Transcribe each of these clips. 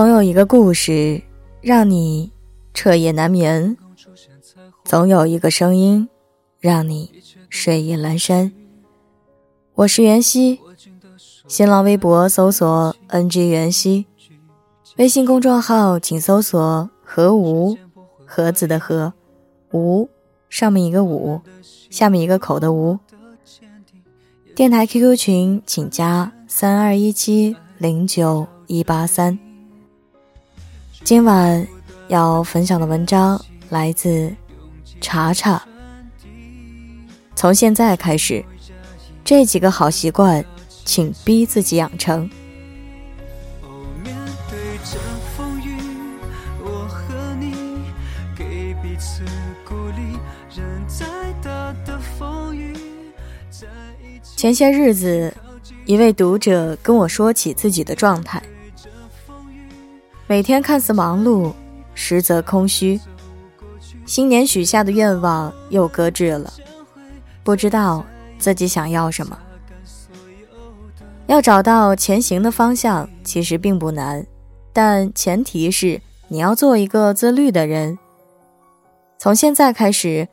总有一个故事让你彻夜难眠，总有一个声音让你睡意阑珊。我是袁熙，新浪微博搜索 “ng 袁熙”，微信公众号请搜索“何无”，盒子的何，无上面一个五，下面一个口的无。电台 QQ 群请加三二一七零九一八三。今晚要分享的文章来自查查。从现在开始，这几个好习惯，请逼自己养成。前些日子，一位读者跟我说起自己的状态。每天看似忙碌，实则空虚。新年许下的愿望又搁置了，不知道自己想要什么。要找到前行的方向，其实并不难，但前提是你要做一个自律的人。从现在开始，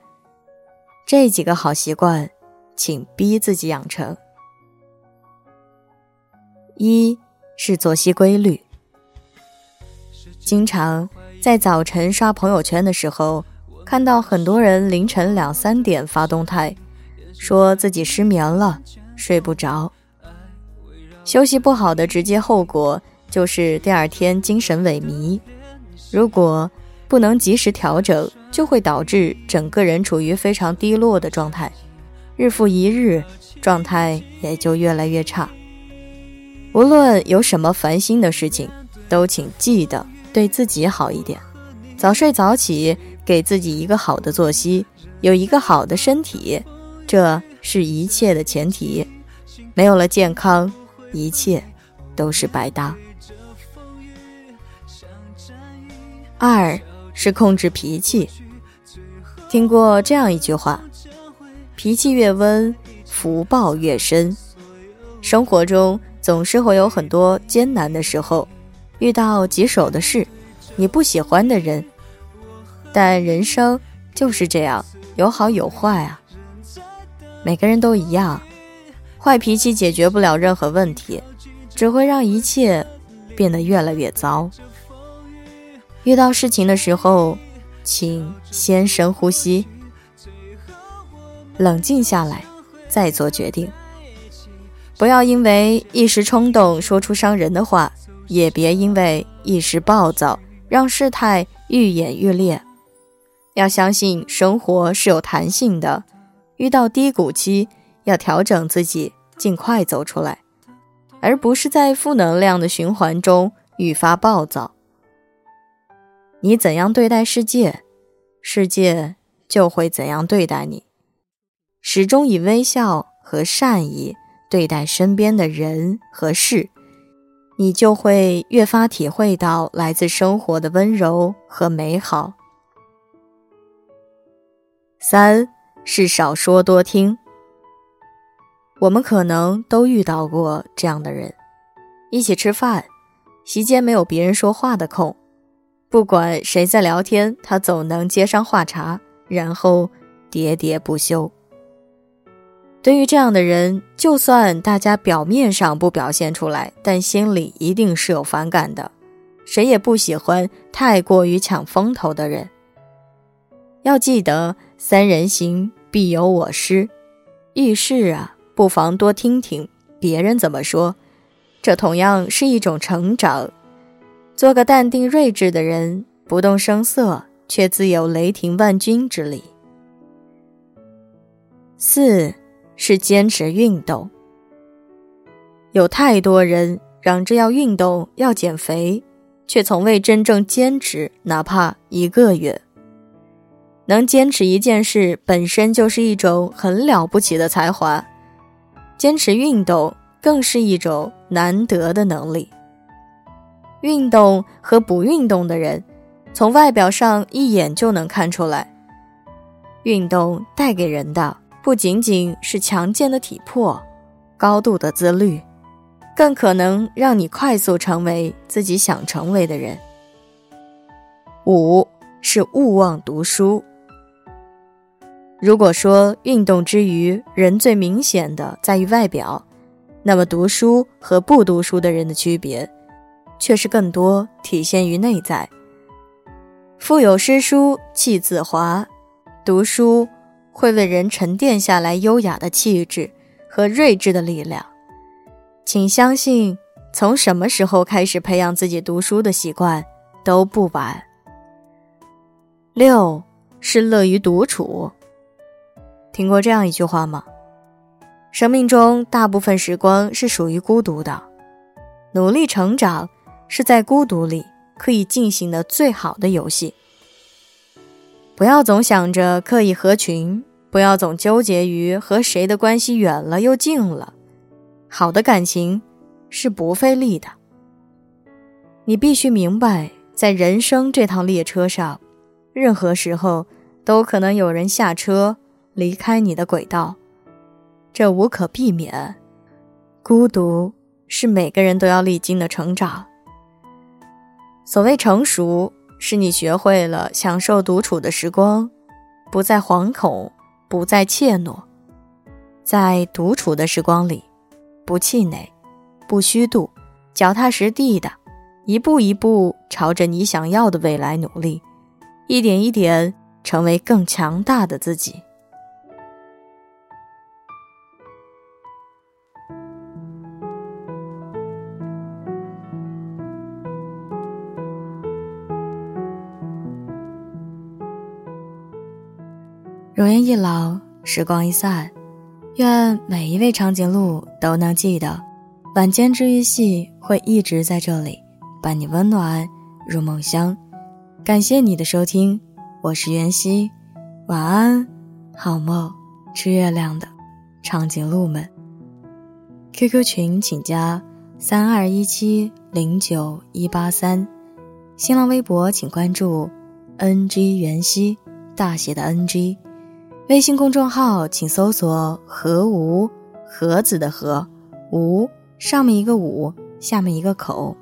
这几个好习惯，请逼自己养成。一是作息规律。经常在早晨刷朋友圈的时候，看到很多人凌晨两三点发动态，说自己失眠了，睡不着。休息不好的直接后果就是第二天精神萎靡。如果不能及时调整，就会导致整个人处于非常低落的状态，日复一日，状态也就越来越差。无论有什么烦心的事情，都请记得。对自己好一点，早睡早起，给自己一个好的作息，有一个好的身体，这是一切的前提。没有了健康，一切都是白搭。二是控制脾气。听过这样一句话：脾气越温，福报越深。生活中总是会有很多艰难的时候。遇到棘手的事，你不喜欢的人，但人生就是这样，有好有坏啊。每个人都一样，坏脾气解决不了任何问题，只会让一切变得越来越糟。遇到事情的时候，请先深呼吸，冷静下来，再做决定。不要因为一时冲动说出伤人的话。也别因为一时暴躁，让事态愈演愈烈。要相信生活是有弹性的，遇到低谷期要调整自己，尽快走出来，而不是在负能量的循环中愈发暴躁。你怎样对待世界，世界就会怎样对待你。始终以微笑和善意对待身边的人和事。你就会越发体会到来自生活的温柔和美好。三是少说多听。我们可能都遇到过这样的人：一起吃饭，席间没有别人说话的空，不管谁在聊天，他总能接上话茬，然后喋喋不休。对于这样的人，就算大家表面上不表现出来，但心里一定是有反感的。谁也不喜欢太过于抢风头的人。要记得“三人行，必有我师”，遇事啊，不妨多听听别人怎么说，这同样是一种成长。做个淡定睿智的人，不动声色，却自有雷霆万钧之力。四。是坚持运动。有太多人嚷着要运动、要减肥，却从未真正坚持，哪怕一个月。能坚持一件事本身就是一种很了不起的才华，坚持运动更是一种难得的能力。运动和不运动的人，从外表上一眼就能看出来。运动带给人的。不仅仅是强健的体魄、高度的自律，更可能让你快速成为自己想成为的人。五是勿忘读书。如果说运动之余人最明显的在于外表，那么读书和不读书的人的区别，却是更多体现于内在。腹有诗书气自华，读书会为人沉淀下来优雅的气质和睿智的力量。请相信，从什么时候开始培养自己读书的习惯都不晚。六是乐于独处。听过这样一句话吗？生命中大部分时光是属于孤独的，努力成长是在孤独里可以进行的最好的游戏。不要总想着刻意合群，不要总纠结于和谁的关系远了又近了。好的感情是不费力的。你必须明白，在人生这趟列车上。任何时候都可能有人下车离开你的轨道，这无可避免。孤独是每个人都要历经的成长。所谓成熟，是你学会了享受独处的时光，不再惶恐，不再怯懦，在独处的时光里，不气馁，不虚度，脚踏实地的，一步一步朝着你想要的未来努力。一点一点成为更强大的自己。容颜一老，时光一散，愿每一位长颈鹿都能记得，晚间治愈系会一直在这里，伴你温暖入梦乡。感谢你的收听，我是袁熙，晚安，好梦，吃月亮的长颈鹿们。QQ 群请加三二一七零九一八三，新浪微博请关注 NG 袁熙大写的 NG，微信公众号请搜索“何无盒子的何无”，上面一个五，下面一个口。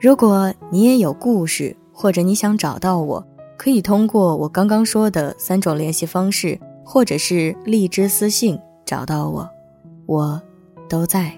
如果你也有故事。或者你想找到我，可以通过我刚刚说的三种联系方式，或者是荔枝私信找到我，我都在。